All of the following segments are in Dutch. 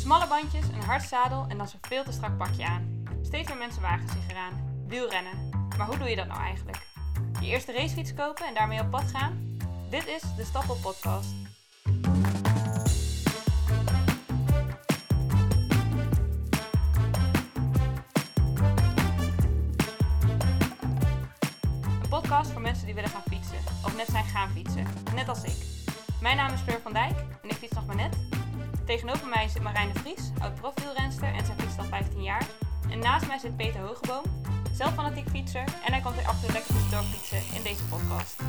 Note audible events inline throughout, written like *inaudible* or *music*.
Smalle bandjes, een hard zadel en dan zo'n veel te strak pakje aan. Steeds meer mensen wagen zich eraan. Wielrennen. Maar hoe doe je dat nou eigenlijk? Je eerste racefiets kopen en daarmee op pad gaan? Dit is de Stappel Podcast. Een podcast voor mensen die willen gaan fietsen. Of net zijn gaan fietsen. Net als ik. Mijn naam is Fleur van Dijk en ik fiets nog maar net. Tegenover mij zit Marijn de Vries, oud profielrenster en zij fietst al 15 jaar. En naast mij zit Peter Hogeboom, zelf fanatiek fietser. En hij komt er af en toe lekker tussendoor fietsen in deze podcast.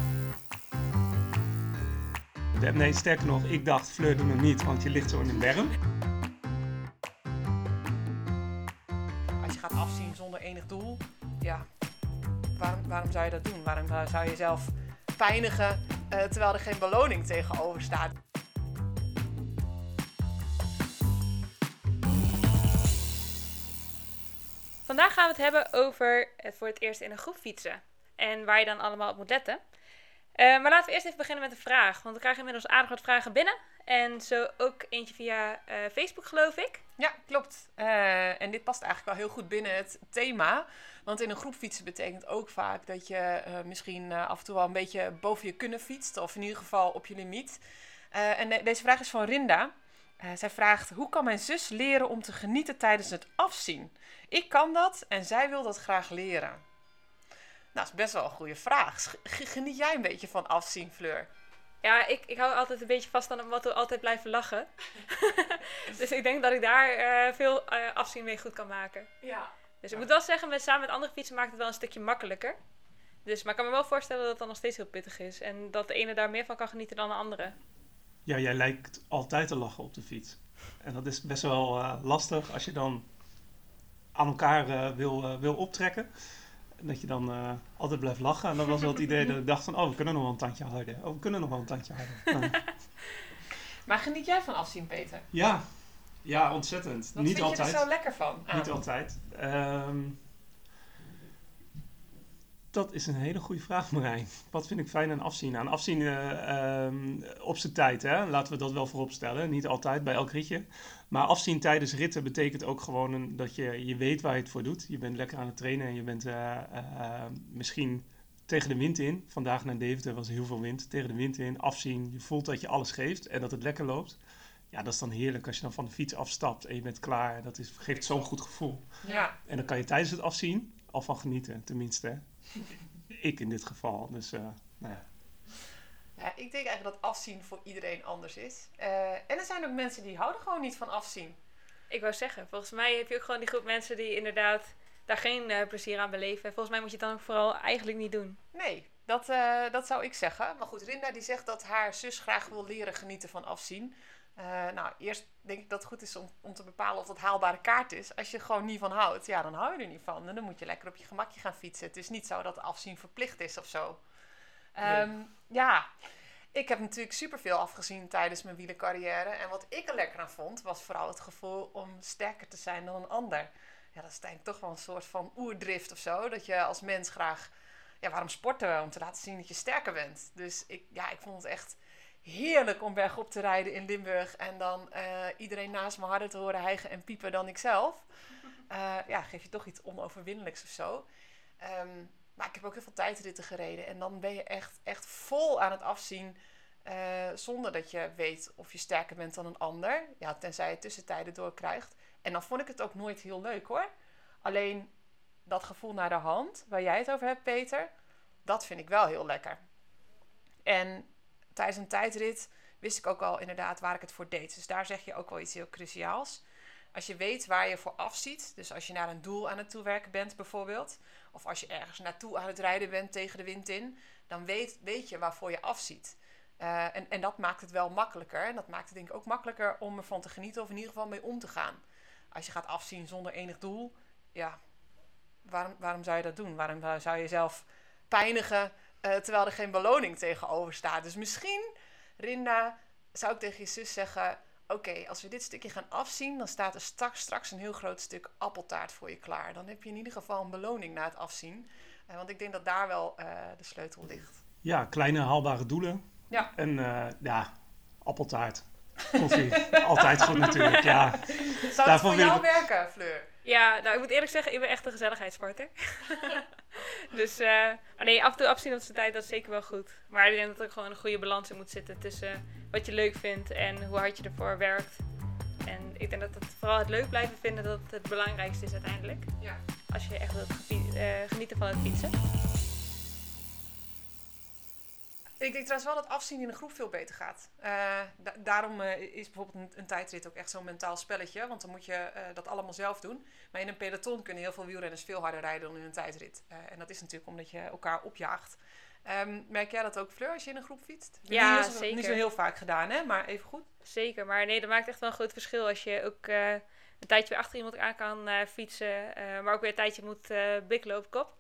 Nee, sterker nog, ik dacht Fleur doe niet, want je ligt zo in een berm. Als je gaat afzien zonder enig doel, ja, waarom, waarom zou je dat doen? Waarom zou- zou je jezelf pijnigen eh, terwijl er geen beloning tegenover staat? Vandaag gaan we het hebben over het voor het eerst in een groep fietsen. En waar je dan allemaal op moet letten. Eh, maar laten we eerst even beginnen met een vraag. Want we krijgen inmiddels aardig wat vragen binnen. En zo ook eentje via eh, Facebook, geloof ik. Ja, klopt. Eh, en dit past eigenlijk wel heel goed binnen het thema. Want in een groep fietsen betekent ook vaak dat je eh, misschien eh, af en toe wel een beetje boven je kunnen fietst. Of in ieder geval op je limiet. Eh, en de- deze vraag is van Rinda. Eh, zij vraagt, hoe kan mijn zus leren om te genieten tijdens het afzien? Ik kan dat en zij wil dat graag leren. Nou, dat is best wel een goede vraag. Geniet jij een beetje van afzien, Fleur? Ja, ik, ik hou altijd een beetje vast aan het motto altijd blijven lachen. *laughs* dus ik denk dat ik daar eh, veel eh, afzien mee goed kan maken. Ja. Dus ik moet wel zeggen, met, samen met andere fietsen maakt het wel een stukje makkelijker. Dus, maar ik kan me wel voorstellen dat het dan nog steeds heel pittig is. En dat de ene daar meer van kan genieten dan de andere. Ja, jij lijkt altijd te lachen op de fiets. En dat is best wel eh, lastig als je dan aan elkaar eh, wil, eh, wil optrekken. En dat je dan altijd blijft lachen. En dat was wel het idee dat ik dacht van, oh, we kunnen nog wel een tandje harder. Oh, we kunnen nog wel een tandje harder. *laughs* Nou, Maar geniet jij van afzien, Peter? ja, ja, ontzettend. Wat Niet vind altijd. je er zo lekker van? Niet altijd. Ehm, dat is een hele goede vraag, Marijn. Wat vind ik fijn aan afzien? Aan afzien eh, ehm, op zijn tijd, hè? laten we dat wel voorop stellen. Niet altijd, bij elk ritje. Maar afzien tijdens ritten betekent ook gewoon een- dat je, je weet waar je het voor doet. Je bent lekker aan het trainen en je bent eh, eh, misschien tegen de wind in. Vandaag naar Deventer was heel veel wind. Tegen de wind in, afzien. Je voelt dat je alles geeft en dat het lekker loopt. Ja, dat is dan heerlijk als je dan van de fiets afstapt en je bent klaar. Dat is, geeft zo'n goed gevoel. Ja. En dan kan je tijdens het afzien al van genieten, tenminste. *laughs* Ik in dit geval. Dus, eh, nou ja. ja, ik denk eigenlijk dat afzien voor iedereen anders is. Eh, en er zijn ook mensen die houden gewoon niet van afzien. Ik wou zeggen, volgens mij heb je ook gewoon die groep mensen die inderdaad daar geen eh, plezier aan beleven. En volgens mij moet je het dan ook vooral eigenlijk niet doen. Nee, dat, eh, dat zou ik zeggen. Maar goed, Rinda die zegt dat haar zus graag wil leren genieten van afzien. Eh, nou, eerst denk ik dat het goed is om, om te bepalen of dat haalbare kaart is. Als je er gewoon niet van houdt, ja, dan hou je er niet van. En dan moet je lekker op je gemakje gaan fietsen. Het is niet zo dat afzien verplicht is of zo. Ehm, Ja, ik heb natuurlijk superveel afgezien tijdens mijn wielercarrière. En wat ik er lekker aan vond, was vooral het gevoel om sterker te zijn dan een ander. Ja, dat is denk ik toch wel een soort van oerdrift of zo. Dat je als mens graag... Ja, waarom sporten? Om te laten zien dat je sterker bent. Dus ik, ja, ik vond het echt heerlijk om bergop te rijden in Limburg. En dan eh, iedereen naast me harder te horen hijgen en piepen dan ikzelf. *laughs* Eh ja, geef je toch iets onoverwinnelijks of zo. Ehm, maar ik heb ook heel veel tijdritten gereden. En dan ben je echt, echt vol aan het afzien. eh, zonder dat je weet of je sterker bent dan een ander. Ja, tenzij je tussentijden doorkrijgt. En dan vond ik het ook nooit heel leuk hoor. Alleen dat gevoel naar de hand, waar jij het over hebt, Peter, dat vind ik wel heel lekker. En tijdens een tijdrit wist ik ook al inderdaad waar ik het voor deed. Dus daar zeg je ook wel iets heel cruciaals. Als je weet waar je voor afziet, dus als je naar een doel aan het toewerken bent bijvoorbeeld, of als je ergens naartoe aan het rijden bent tegen de wind in, dan weet, weet je waarvoor je afziet. Eh, en, en dat maakt het wel makkelijker. En dat maakt het denk ik ook makkelijker om ervan te genieten of in ieder geval mee om te gaan. Als je gaat afzien zonder enig doel, ja, waarom, waarom zou je dat doen? Waarom eh, zou je jezelf pijnigen eh, terwijl er geen beloning tegenover staat? Dus misschien, Rinda, zou ik tegen je zus zeggen: Oké, als we dit stukje gaan afzien, dan staat er straks, straks een heel groot stuk appeltaart voor je klaar. Dan heb je in ieder geval een beloning na het afzien. Eh, want ik denk dat daar wel eh, de sleutel ligt. Ja, kleine haalbare doelen. Ja. En ja, appeltaart. Koffie, altijd goed natuurlijk, ja. Zou het voor jou werken, Fleur? Ja, nou, ik moet eerlijk zeggen, ik ben echt een gezelligheidssporter. *laughs* dus uh, nee, af en toe afzien op zijn tijd, dat is zeker wel goed. Maar ik denk dat er gewoon een goede balans in moet zitten tussen wat je leuk vindt en hoe hard je ervoor werkt. En ik denk dat het vooral het leuk blijven vinden dat het het belangrijkste is uiteindelijk. Ja. Als je echt wilt uh, genieten van het fietsen. Ik denk trouwens wel dat afzien in een groep veel beter gaat. Uh, daarom uh, is bijvoorbeeld een, een, tijdrit ook echt zo'n mentaal spelletje. Want dan moet je uh, dat allemaal zelf doen. Maar in een peloton kunnen heel veel wielrenners veel harder rijden dan in een tijdrit. en dat is natuurlijk omdat je elkaar opjaagt. Um, merk jij dat ook, Fleur, als je in een groep fietst? Ja, niet zeker. Niet zo heel vaak gedaan, hè? Maar even goed. Zeker, maar nee, dat maakt echt wel een groot verschil als je ook een tijdje weer achter iemand aan kan fietsen. maar ook weer een tijdje moet bikkelen op kop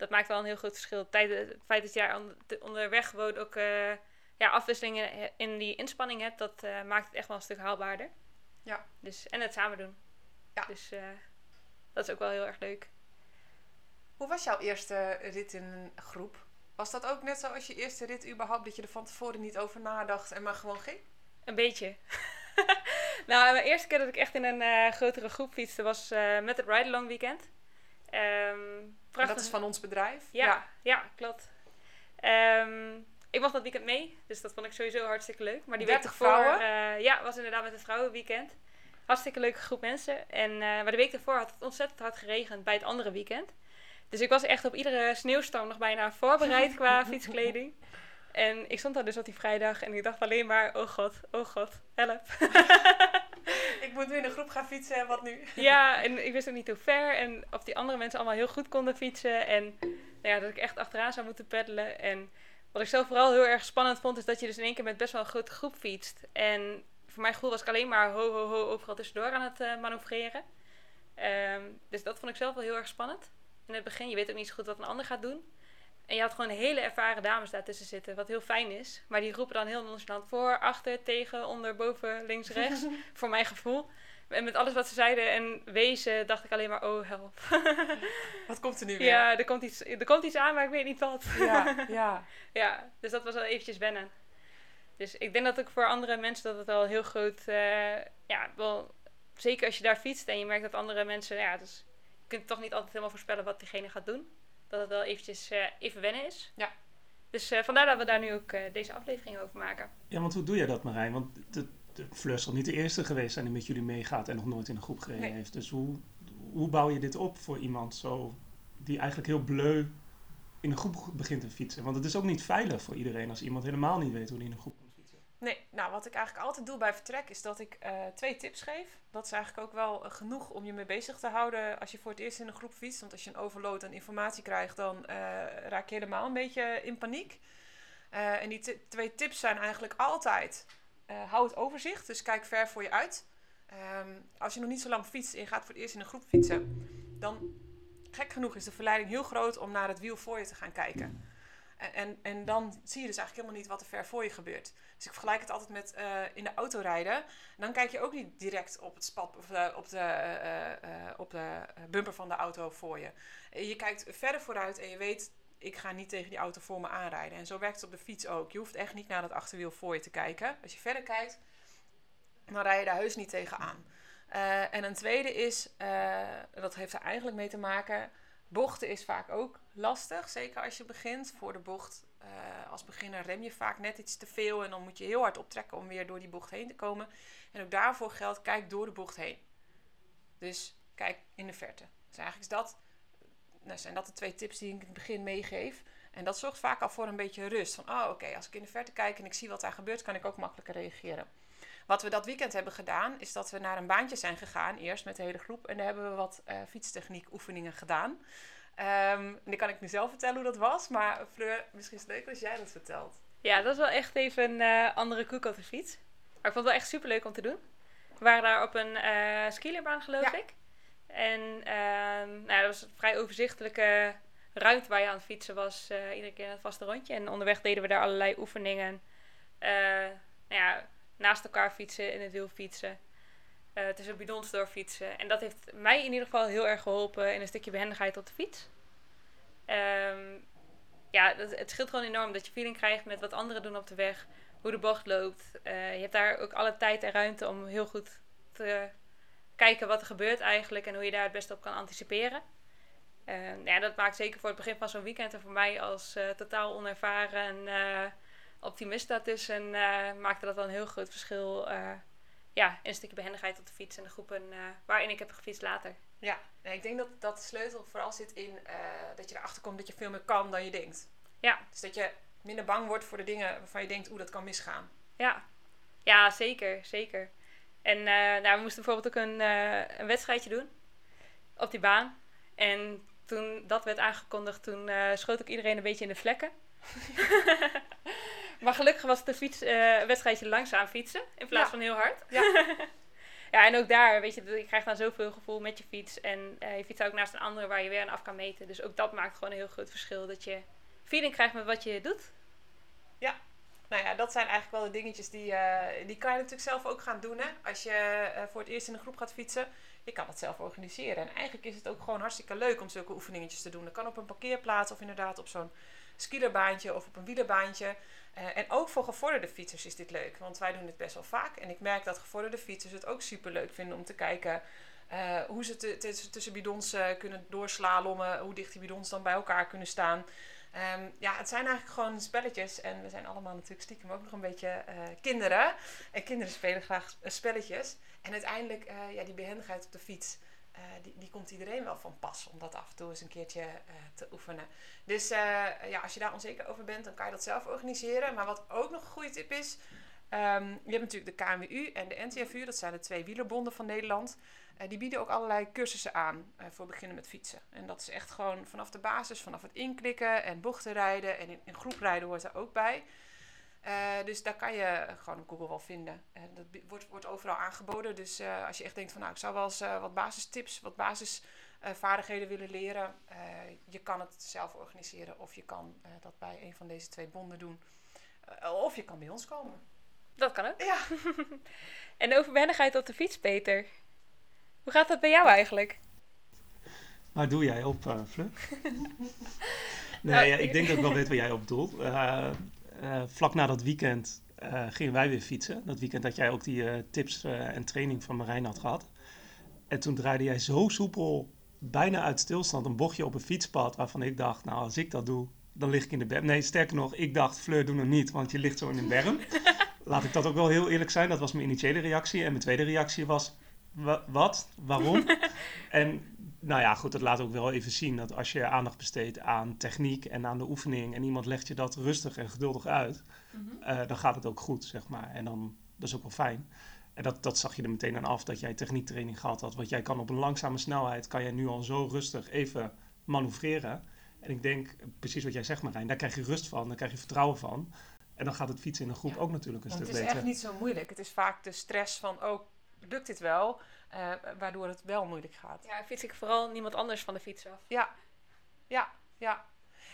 dat maakt wel een heel groot verschil. het feit dat je daar onderweg gewoon ook uh, ja, afwisselingen in die inspanning hebt, dat uh, maakt het echt wel een stuk haalbaarder. Ja. Dus, en het samen doen. Ja. Dus uh, dat is ook wel heel erg leuk. Hoe was jouw eerste rit in een groep? Was dat ook net zo als je eerste rit überhaupt, dat je er van tevoren niet over nadacht en maar gewoon ging? Een beetje. *laughs* nou, mijn eerste keer dat ik echt in een grotere groep fietste was met het Ride Along Weekend. Um, dat is van ons bedrijf? Ja, ja. klopt. Um, ik mocht dat weekend mee, dus dat vond ik sowieso hartstikke leuk. Maar die week ervoor, vrouwen? Uh, ja, was inderdaad met het vrouwenweekend. Hartstikke leuke groep mensen. En, uh, maar de week ervoor had het ontzettend hard geregend bij het andere weekend. Dus ik was echt op iedere sneeuwstorm nog bijna voorbereid qua *laughs* fietskleding. En ik stond daar dus op die vrijdag en ik dacht alleen maar, oh god, oh god, help. *laughs* ik moet nu in een groep gaan fietsen en wat nu? ja, en ik wist ook niet hoe ver en of die andere mensen allemaal heel goed konden fietsen. En nou ja, dat ik echt achteraan zou moeten peddelen. En wat ik zelf vooral heel erg spannend vond, is dat je dus in één keer met best wel een grote groep fietst. En voor mijn gevoel was ik alleen maar ho, ho, ho overal tussendoor aan het uh, manoeuvreren. Um, dus dat vond ik zelf wel heel erg spannend. In het begin, je weet ook niet zo goed wat een ander gaat doen. En je had gewoon hele ervaren dames daartussen zitten, wat heel fijn is. Maar die roepen dan heel nonchalant voor, achter, tegen, onder, boven, links, rechts. *laughs* voor mijn gevoel. En met alles wat ze zeiden en wezen, dacht ik alleen maar, oh help. *laughs* wat komt er nu weer? Ja, er komt iets, er komt iets aan, maar ik weet niet wat. ja, *laughs* ja. ja, dus dat was wel eventjes wennen. Dus ik denk dat ook voor andere mensen dat het wel heel groot, uh, ja, wel, zeker als je daar fietst en je merkt dat andere mensen, ja, dus je kunt toch niet altijd helemaal voorspellen wat diegene gaat doen dat het wel eventjes uh, even wennen is. Ja. Dus uh, vandaar dat we daar nu ook uh, deze aflevering over maken. Ja, want hoe doe jij dat Marijn? Want de, de Fleur zal niet de eerste geweest zijn die met jullie meegaat en nog nooit in een groep gereden heeft. Dus hoe, hoe bouw je dit op voor iemand zo, die eigenlijk heel bleu in een groep begint te fietsen? Want het is ook niet veilig voor iedereen als iemand helemaal niet weet hoe hij in een groep Nee, nou wat ik eigenlijk altijd doe bij vertrek is dat ik uh, twee tips geef. Dat is eigenlijk ook wel uh, genoeg om je mee bezig te houden als je voor het eerst in een groep fietst. Want als je een overload aan informatie krijgt, dan uh, raak je helemaal een beetje in paniek. en die twee tips zijn eigenlijk altijd: hou het overzicht, dus kijk ver voor je uit. Um, als je nog niet zo lang fietst en je gaat voor het eerst in een groep fietsen, dan gek genoeg is de verleiding heel groot om naar het wiel voor je te gaan kijken. En, en dan zie je dus eigenlijk helemaal niet wat er ver voor je gebeurt. Dus ik vergelijk het altijd met uh, in de auto rijden. Dan kijk je ook niet direct op het spat of uh, op de, uh, op de bumper van de auto voor je. Je kijkt verder vooruit en je weet, ik ga niet tegen die auto voor me aanrijden. En zo werkt het op de fiets ook. Je hoeft echt niet naar dat achterwiel voor je te kijken. Als je verder kijkt, dan rij je daar heus niet tegenaan. Uh, en een tweede is, dat heeft er eigenlijk mee te maken Bochten is vaak ook lastig, zeker als je begint. Voor de bocht uh, als beginner rem je vaak net iets te veel en dan moet je heel hard optrekken om weer door die bocht heen te komen. En ook daarvoor geldt, kijk door de bocht heen. Dus kijk in de verte. Dus eigenlijk is dat, nou zijn dat de twee tips die ik in het begin meegeef. En dat zorgt vaak al voor een beetje rust. Van, oh oké, als ik in de verte kijk en ik zie wat daar gebeurt, kan ik ook makkelijker reageren. Wat we dat weekend hebben gedaan, is dat we naar een baantje zijn gegaan, eerst met de hele groep. En daar hebben we wat uh, fietstechniek oefeningen gedaan. Um, en dan kan ik nu zelf vertellen hoe dat was, maar Fleur, misschien is het leuk als jij dat vertelt. Ja, dat is wel echt even een uh, andere koek op de fiets. Maar ik vond het wel echt super leuk om te doen. We waren daar op een uh, eh, geloof ik. En uh, nou, dat was een vrij overzichtelijke ruimte waar je aan het fietsen was. Iedere keer een vaste rondje. En onderweg deden we daar allerlei oefeningen. Nou ja, naast elkaar fietsen, in het wiel fietsen. Uh, tussen bidons door fietsen. En dat heeft mij in ieder geval heel erg geholpen in een stukje behendigheid op de fiets. Um, ja, het scheelt gewoon enorm dat je feeling krijgt met wat anderen doen op de weg. hoe de bocht loopt. Eh, je hebt daar ook alle tijd en ruimte om heel goed te kijken wat er gebeurt eigenlijk en hoe je daar het beste op kan anticiperen. Uh, ja, dat maakt zeker voor het begin van zo'n weekend en voor mij als uh, totaal onervaren optimist daartussen maakte dat wel een heel groot verschil. ja, in een stukje behendigheid op de fiets en de groepen waarin ik heb gefietst later. Ja, nee, ik denk dat, dat de sleutel vooral zit in dat je erachter komt dat je veel meer kan dan je denkt. Ja. Dus dat je minder bang wordt voor de dingen waarvan je denkt, oeh, dat kan misgaan. Ja, ja zeker, zeker. En uh, nou, we moesten bijvoorbeeld ook een, uh, een wedstrijdje doen op die baan. En toen dat werd aangekondigd, toen uh, schoot ook iedereen een beetje in de vlekken. *laughs* *laughs* maar gelukkig was het een fiets, wedstrijdje langzaam fietsen in plaats van heel hard. Ja. *laughs* ja, en ook daar, weet je, je krijgt dan zoveel gevoel met je fiets. En je fietst ook naast een andere waar je weer aan af kan meten. Dus ook dat maakt gewoon een heel groot verschil. Dat je feeling krijgt met wat je doet. Ja, nou ja, dat zijn eigenlijk wel de dingetjes die, uh, die kan je natuurlijk zelf ook gaan doen. Hè? Als je uh, voor het eerst in een groep gaat fietsen, je kan dat zelf organiseren. En eigenlijk is het ook gewoon hartstikke leuk om zulke oefeningetjes te doen. Dat kan op een parkeerplaats of inderdaad op zo'n skielerbaantje of op een wielerbaantje. Uh, en ook voor gevorderde fietsers is dit leuk, want wij doen dit best wel vaak. En ik merk dat gevorderde fietsers het ook super leuk vinden om te kijken hoe ze tussen bidons kunnen doorslalommen, hoe dicht die bidons dan bij elkaar kunnen staan. Um, ja, het zijn eigenlijk gewoon spelletjes. En we zijn allemaal natuurlijk stiekem ook nog een beetje uh, kinderen. En kinderen spelen graag spelletjes. En uiteindelijk, uh, ja, die behendigheid op de fiets, uh, die, die komt iedereen wel van pas. Om dat af en toe eens een keertje te oefenen. Dus ja, als je daar onzeker over bent, dan kan je dat zelf organiseren. Maar wat ook nog een goede tip is. Um, je hebt natuurlijk de KMU en de NTFU. Dat zijn de twee wielerbonden van Nederland. Die bieden ook allerlei cursussen aan voor beginnen met fietsen. En dat is echt gewoon vanaf de basis, vanaf het inklikken en bochtenrijden en in, in groeprijden hoort er ook bij. Uh, dus daar kan je gewoon op Google wel vinden. dat wordt, wordt overal aangeboden. Dus als je echt denkt van nou, ik zou wel eens wat basistips, wat basisvaardigheden willen leren. je kan het zelf organiseren of je kan dat bij een van deze twee bonden doen. of je kan bij ons komen. Dat kan ook. Ja. *laughs* en over behendigheid op de fiets, Peter. Hoe gaat dat bij jou eigenlijk? Waar doe jij op, uh, *laughs* nee, ja, ik denk dat ik wel weet waar jij op doelt. Uh, uh, vlak na dat weekend gingen wij weer fietsen. Dat weekend dat jij ook die tips en training van Marijn had gehad. En toen draaide jij zo soepel, bijna uit stilstand, een bochtje op een fietspad. Waarvan ik dacht, nou als ik dat doe, dan lig ik in de berm. Nee, sterker nog, ik dacht, Fleur, doe het niet, want je ligt zo in een berm. *laughs* Laat ik dat ook wel heel eerlijk zijn. Dat was mijn initiële reactie. En mijn tweede reactie was, wat? Waarom? en *laughs* nou ja, goed, dat laat ook wel even zien dat als je aandacht besteedt aan techniek en aan de oefening en iemand legt je dat rustig en geduldig uit, mhm. eh, dan gaat het ook goed, zeg maar. En dan, dat is ook wel fijn. En dat, dat zag je er meteen aan af, dat jij techniektraining gehad had. Want jij kan op een langzame snelheid, kan jij nu al zo rustig even manoeuvreren. En ik denk, precies wat jij zegt Marijn, daar krijg je rust van, daar krijg je vertrouwen van. En dan gaat het fietsen in een groep ook natuurlijk een stuk beter. Het is echt niet zo moeilijk. Het is vaak de stress van, oh, lukt dit wel? Uh, waardoor het wel moeilijk gaat. Ja, fiets ik vooral niemand anders van de fiets af. Ja, ja, ja.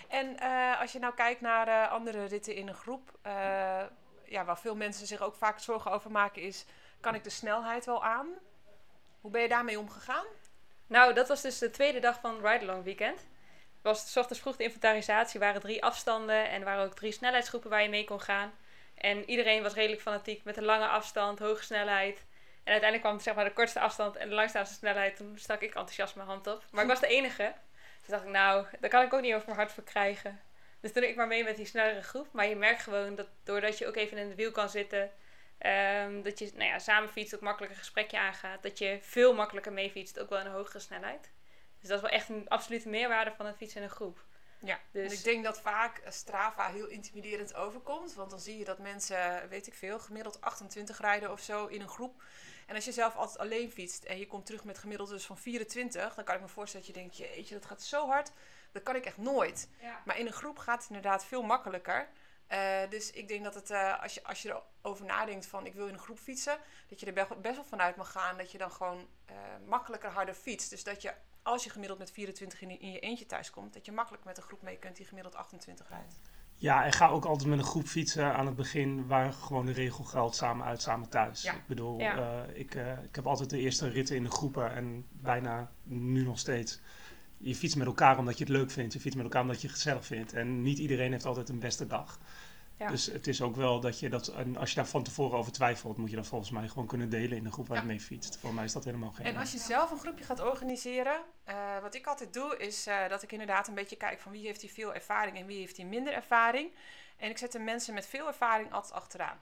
En uh, als je nou kijkt naar uh, andere ritten in een groep, ja, waar veel mensen zich ook vaak zorgen over maken, is: kan ik de snelheid wel aan? Hoe ben je daarmee omgegaan? Nou, dat was dus de tweede dag van Ride Along Weekend. Het was s ochtends vroeg de inventarisatie, waren drie afstanden en er waren ook drie snelheidsgroepen waar je mee kon gaan. En iedereen was redelijk fanatiek met een lange afstand, hoge snelheid. En uiteindelijk kwam zeg maar, de kortste afstand en de langste snelheid. Toen stak ik enthousiast mijn hand op. Maar ik was de enige. Dus dacht ik, nou, daar kan ik ook niet over mijn hart voor krijgen. Dus toen ik maar mee met die snellere groep. Maar je merkt gewoon dat doordat je ook even in het wiel kan zitten. Um, dat je nou ja, samen fietst, ook makkelijker gesprekje aangaat. Dat je veel makkelijker mee fietst, ook wel in een hogere snelheid. Dus dat is wel echt een absolute meerwaarde van het fietsen in een groep. Ja, dus ik denk dat vaak Strava heel intimiderend overkomt. Want dan zie je dat mensen, weet ik veel, gemiddeld 28 rijden of zo in een groep. En als je zelf altijd alleen fietst en je komt terug met gemiddeld dus van 24, dan kan ik me voorstellen dat je denkt, jeetje, dat gaat zo hard. Dat kan ik echt nooit. Maar in een groep gaat het inderdaad veel makkelijker. Uh, dus ik denk dat het, uh, als, je, als je erover nadenkt van ik wil in een groep fietsen, dat je er best, best wel vanuit mag gaan dat je dan gewoon uh, makkelijker harder fietst. Dus dat je als je gemiddeld met 24 in, in je eentje thuis komt, dat je makkelijk met een groep mee kunt die gemiddeld 28 rijdt. Ja, en ga ook altijd met een groep fietsen aan het begin waar gewoon de regel geldt, samen uit, samen thuis. Ja. Ik bedoel, ja. uh, ik, uh, ik heb altijd de eerste ritten in de groepen en bijna nu nog steeds. Je fietst met elkaar omdat je het leuk vindt, je fietst met elkaar omdat je het gezellig vindt. En niet iedereen heeft altijd een beste dag. Ja. Dus het is ook wel dat je dat, en als je daar van tevoren over twijfelt, moet je dat volgens mij gewoon kunnen delen in de groep waar Ja. je mee fietst. Voor mij is dat helemaal geen. En als je zelf een groepje gaat organiseren, eh, wat ik altijd doe, is eh, dat ik inderdaad een beetje kijk van wie heeft hier veel ervaring en wie heeft hier minder ervaring. En ik zet de mensen met veel ervaring altijd achteraan.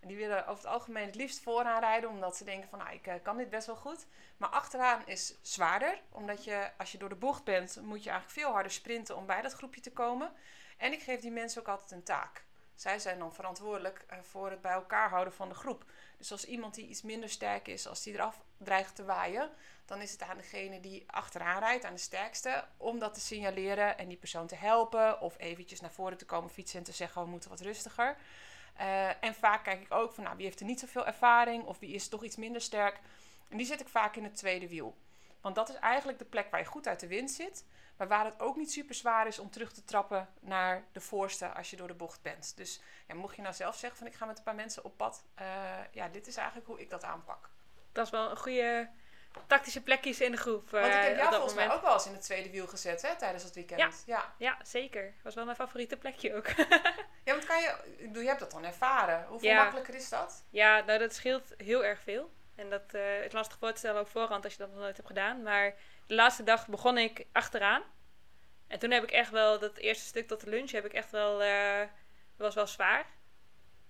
En die willen over het algemeen het liefst vooraan rijden, omdat ze denken van nou, ik eh, kan dit best wel goed. Maar achteraan is zwaarder, omdat je als je door de bocht bent, moet je eigenlijk veel harder sprinten om bij dat groepje te komen. En ik geef die mensen ook altijd een taak. Zij zijn dan verantwoordelijk eh, voor het bij elkaar houden van de groep. Dus als iemand die iets minder sterk is, als die eraf dreigt te waaien, dan is het aan degene die achteraan rijdt, aan de sterkste, om dat te signaleren en die persoon te helpen. Of eventjes naar voren te komen fietsen en te zeggen, we moeten wat rustiger. Eh, en vaak kijk ik ook van, nou, wie heeft er niet zoveel ervaring of wie is toch iets minder sterk. En die zet ik vaak in het tweede wiel. Want dat is eigenlijk de plek waar je goed uit de wind zit. Maar waar het ook niet super zwaar is om terug te trappen naar de voorste als je door de bocht bent. Dus ja, mocht je nou zelf zeggen van ik ga met een paar mensen op pad. eh, ja, dit is eigenlijk hoe ik dat aanpak. Dat is wel een goede tactische plekjes in de groep. Want ik eh, heb op jou volgens mij ook wel eens in het tweede wiel gezet hè, tijdens het weekend. Ja. ja. Ja, zeker. Was wel mijn favoriete plekje ook. *laughs* Ja, want kan je, ik bedoel, je hebt dat dan ervaren. Hoeveel Ja. makkelijker is dat? ja, nou dat scheelt heel erg veel. En dat eh, is lastig voor te stellen op voorhand als je dat nog nooit hebt gedaan. Maar de laatste dag begon ik achteraan. En toen heb ik echt wel, dat eerste stuk tot de lunch heb ik echt wel, dat was wel zwaar.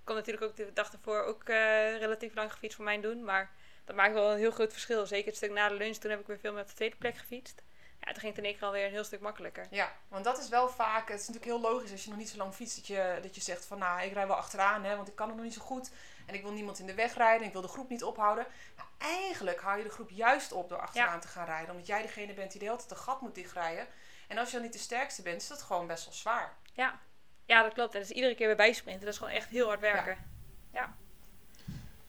Ik kon natuurlijk ook de dag ervoor ook eh, relatief lang gefietst voor mijn doen. Maar dat maakt wel een heel groot verschil. Zeker het stuk na de lunch, toen heb ik weer veel meer op de tweede plek gefietst. Ja, toen ging het in alweer een heel stuk makkelijker. Ja, want dat is wel vaak, het is natuurlijk heel logisch als je nog niet zo lang fietst, dat je, dat je zegt van nou, ik rij wel achteraan, hè, want ik kan het nog niet zo goed. En ik wil niemand in de weg rijden, ik wil de groep niet ophouden. Maar eigenlijk hou je de groep juist op door achteraan te gaan rijden, omdat jij degene bent die de hele tijd een gat moet dichtrijden. En als je dan niet de sterkste bent, is dat gewoon best wel zwaar. Ja, ja dat klopt. En dus iedere keer weer bijsprinten, dat is gewoon echt heel hard werken.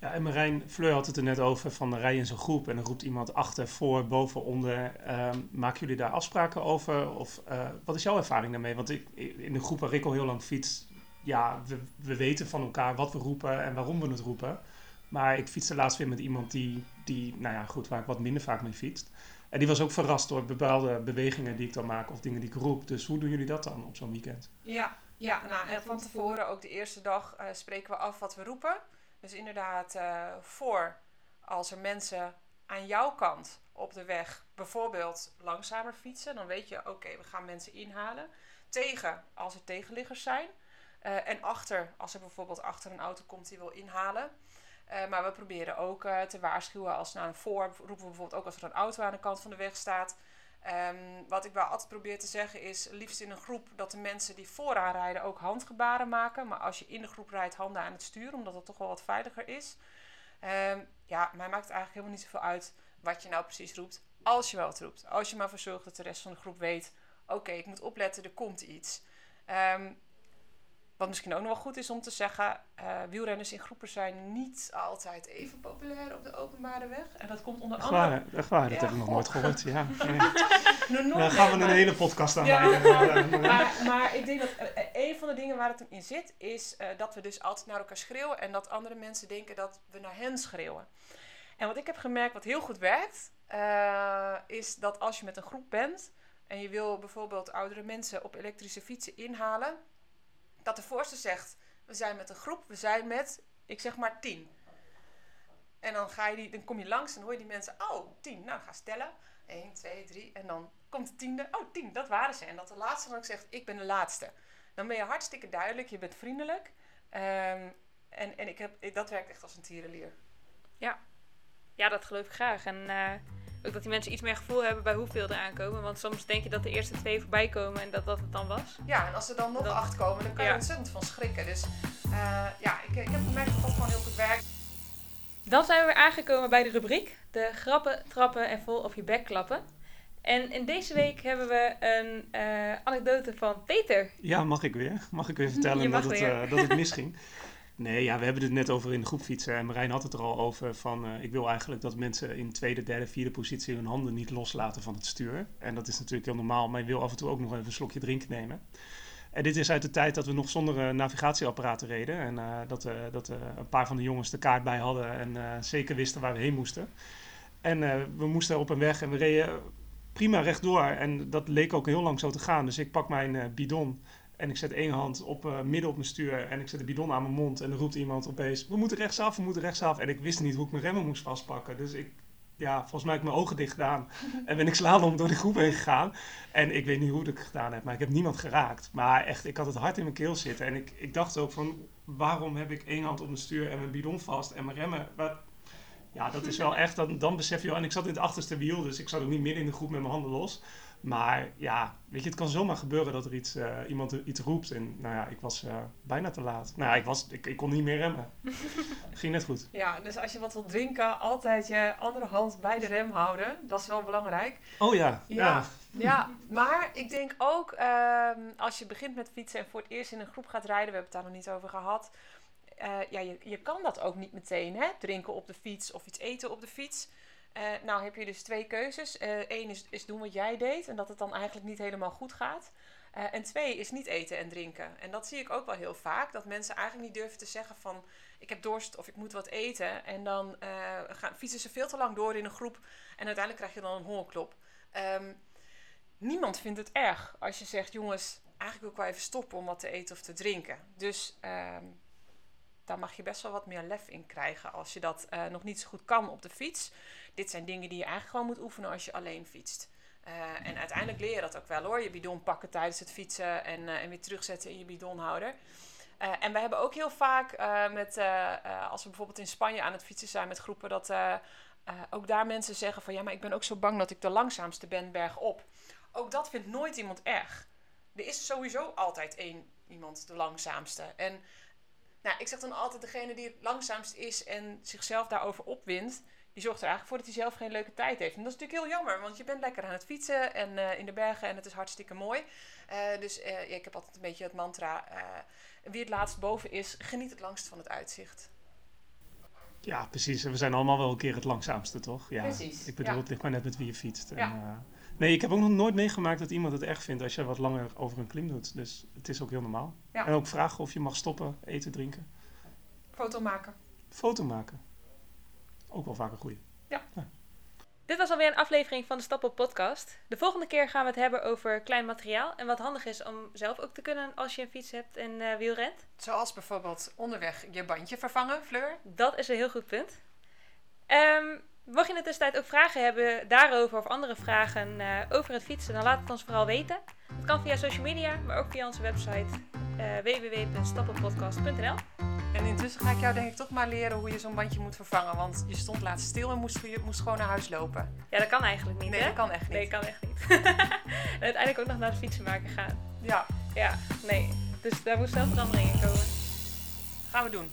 Ja, en Marijn Fleur had het er net over van de rij in zo'n groep en dan roept iemand achter, voor, boven, onder. Ehm, maken jullie daar afspraken over? Of eh, wat is jouw ervaring daarmee? Want ik, in de groep waar ik al heel lang fiets, ja, we, we weten van elkaar wat we roepen en waarom we het roepen. Maar ik fietste laatst weer met iemand die, die, nou ja, goed, waar ik wat minder vaak mee fietst. En die was ook verrast door bepaalde bewegingen die ik dan maak of dingen die ik roep. Dus hoe doen jullie dat dan op zo'n weekend? Ja, ja nou, en van tevoren, ook de eerste dag, eh, spreken we af wat we roepen. Dus inderdaad, eh, voor als er mensen aan jouw kant op de weg bijvoorbeeld langzamer fietsen, dan weet je, oké, we gaan mensen inhalen. Tegen als er tegenliggers zijn. Eh, en achter, als er bijvoorbeeld achter een auto komt die wil inhalen. Eh, maar we proberen ook eh, te waarschuwen als naar een voor, roepen we bijvoorbeeld ook als er een auto aan de kant van de weg staat. Ehm, wat ik wel altijd probeer te zeggen is, liefst in een groep, dat de mensen die vooraan rijden ook handgebaren maken. Maar als je in de groep rijdt, handen aan het stuur, omdat het toch wel wat veiliger is. Ehm, ja, mij maakt het eigenlijk helemaal niet zoveel uit wat je nou precies roept. Als je wel wat roept. Als je maar voor zorgt dat de rest van de groep weet, oké, ik moet opletten, er komt iets. Ehm, wat misschien ook nog wel goed is om te zeggen, eh, wielrenners in groepen zijn niet altijd even populair op de openbare weg. En dat komt onder Echt andere... waar, echt waar. dat Ja, heb ik nog nooit gehoord. Ja, *laughs* nee. Gaan we een hele podcast aan Ja. *laughs* maar, maar ik denk dat eh, een van de dingen waar het hem in zit, is eh, dat we dus altijd naar elkaar schreeuwen en dat andere mensen denken dat we naar hen schreeuwen. En wat ik heb gemerkt, wat heel goed werkt, is dat als je met een groep bent en je wil bijvoorbeeld oudere mensen op elektrische fietsen inhalen, dat de voorste zegt: We zijn met een groep, we zijn met, ik zeg maar, tien. En dan, ga je die, dan kom je langs en hoor je die mensen, oh, tien, nou ga stellen. 1, 2, 3 en dan komt de tiende. Oh, tien, dat waren ze. En dat de laatste dan ook zegt, ik ben de laatste. Dan ben je hartstikke duidelijk, je bent vriendelijk. Ehm, en en ik heb, dat werkt echt als een tierenlier. Ja, dat geloof ik graag. En eh, ook dat die mensen iets meer gevoel hebben bij hoeveel er aankomen. Want soms denk je dat de eerste twee voorbij komen en dat dat het dan was. Ja, en als er dan nog Dat- acht komen, dan kan je Ja. er ontzettend van schrikken. Dus eh, ja, ik, ik heb gemerkt dat dat gewoon heel goed werkt. Dan zijn we weer aangekomen bij de rubriek. De grappen, trappen en vol op je bek klappen. En in deze week hebben we een eh, anekdote van Peter. Ja, mag ik weer? Mag ik weer vertellen dat, het, dat het misging? *laughs* Nee, ja, we hebben het net over in de groep fietsen. En Marijn had het er al over van... eh, ik wil eigenlijk dat mensen in tweede, derde, vierde positie... hun handen niet loslaten van het stuur. En dat is natuurlijk heel normaal. Maar je wil af en toe ook nog even een slokje drinken nemen. En dit is uit de tijd dat we nog zonder eh, navigatieapparaten reden. En eh, dat, dat een paar van de jongens de kaart bij hadden... en zeker wisten waar we heen moesten. En we moesten op een weg en we reden prima rechtdoor. En dat leek ook heel lang zo te gaan. Dus ik pak mijn bidon... En ik zet één hand op uh, midden op mijn stuur en ik zet de bidon aan mijn mond. En dan roept iemand opeens, we moeten rechtsaf, we moeten rechtsaf. En ik wist niet hoe ik mijn remmen moest vastpakken. Dus ik, ja, volgens mij heb ik mijn ogen dicht gedaan. *laughs* En ben ik slalom door de groep heen gegaan. En ik weet niet hoe ik het gedaan heb, maar ik heb niemand geraakt. Maar echt, ik had het hart in mijn keel zitten. En ik, ik dacht ook van, waarom heb ik één hand op mijn stuur en mijn bidon vast en mijn remmen? Wat, ja, dat is wel *laughs* echt, dan, dan besef je wel. En ik zat in het achterste wiel, dus ik zat ook niet midden in de groep met mijn handen los. Maar ja, weet je, het kan zomaar gebeuren dat er iets, uh, iemand iets roept. En nou ja, ik was uh, bijna te laat. Nou ja, ik, was, ik, ik kon niet meer remmen. *laughs* Ging net goed. Ja, dus als je wat wilt drinken, altijd je andere hand bij de rem houden. Dat is wel belangrijk. Oh ja. Ja, ja. ja maar ik denk ook uh, als je begint met fietsen en voor het eerst in een groep gaat rijden. We hebben het daar nog niet over gehad. Uh, ja, je, je kan dat ook niet meteen, hè? Drinken op de fiets of iets eten op de fiets. Uh, nou heb je dus twee keuzes. Eén uh, is, is doen wat jij deed en dat het dan eigenlijk niet helemaal goed gaat. Uh, en twee is niet eten en drinken. En dat zie ik ook wel heel vaak. Dat mensen eigenlijk niet durven te zeggen van... ik heb dorst of ik moet wat eten. En dan gaan, fietsen ze veel te lang door in een groep. En uiteindelijk krijg je dan een hongerklop. Um, niemand vindt het erg als je zegt... jongens, eigenlijk wil ik wel even stoppen om wat te eten of te drinken. Dus... Um, daar mag je best wel wat meer lef in krijgen als je dat nog niet zo goed kan op de fiets. Dit zijn dingen die je eigenlijk gewoon moet oefenen als je alleen fietst. Uh, en uiteindelijk leer je dat ook wel hoor. Je bidon pakken tijdens het fietsen en, uh, en weer terugzetten in je bidonhouder. en we hebben ook heel vaak met, als we bijvoorbeeld in Spanje aan het fietsen zijn met groepen, dat ook daar mensen zeggen van ja, maar ik ben ook zo bang dat ik de langzaamste ben bergop. Ook dat vindt nooit iemand erg. Er is sowieso altijd één iemand de langzaamste. En nou, ik zeg dan altijd, degene die het langzaamst is en zichzelf daarover opwint, die zorgt er eigenlijk voor dat hij zelf geen leuke tijd heeft. En dat is natuurlijk heel jammer, want je bent lekker aan het fietsen en uh, in de bergen en het is hartstikke mooi. Uh, dus uh, ja, ik heb altijd een beetje het mantra, wie het laatst boven is, geniet het langst van het uitzicht. Ja, precies. We zijn allemaal wel een keer het langzaamste, toch? Ja, precies. Ik bedoel, ja. het ligt maar net met wie je fietst. En, Ja. nee, ik heb ook nog nooit meegemaakt dat iemand het erg vindt als je wat langer over een klim doet. Dus het is ook heel normaal. Ja. En ook vragen of je mag stoppen, eten, drinken. Foto maken. Foto maken. Ook wel vaak een goeie. Dit was alweer een aflevering van de Stappen Podcast. De volgende keer gaan we het hebben over klein materiaal en wat handig is om zelf ook te kunnen als je een fiets hebt en uh, wielrent. Zoals bijvoorbeeld onderweg je bandje vervangen, Fleur. Dat is een heel goed punt. Um, mocht je in de tussentijd ook vragen hebben daarover of andere vragen uh, over het fietsen, dan laat het ons vooral weten. Het kan via social media, maar ook via onze website uh, www.stappenpodcast.nl. En intussen ga ik jou denk ik toch maar leren hoe je zo'n bandje moet vervangen. Want je stond laatst stil en moest, je moest gewoon naar huis lopen. Ja, dat kan eigenlijk niet, Nee, hè? dat kan echt niet. Nee, kan echt niet. en *laughs* uiteindelijk ook nog naar het fietsenmaken gaan. Ja, Ja, nee. Dus daar moet snel verandering in komen. gaan we doen.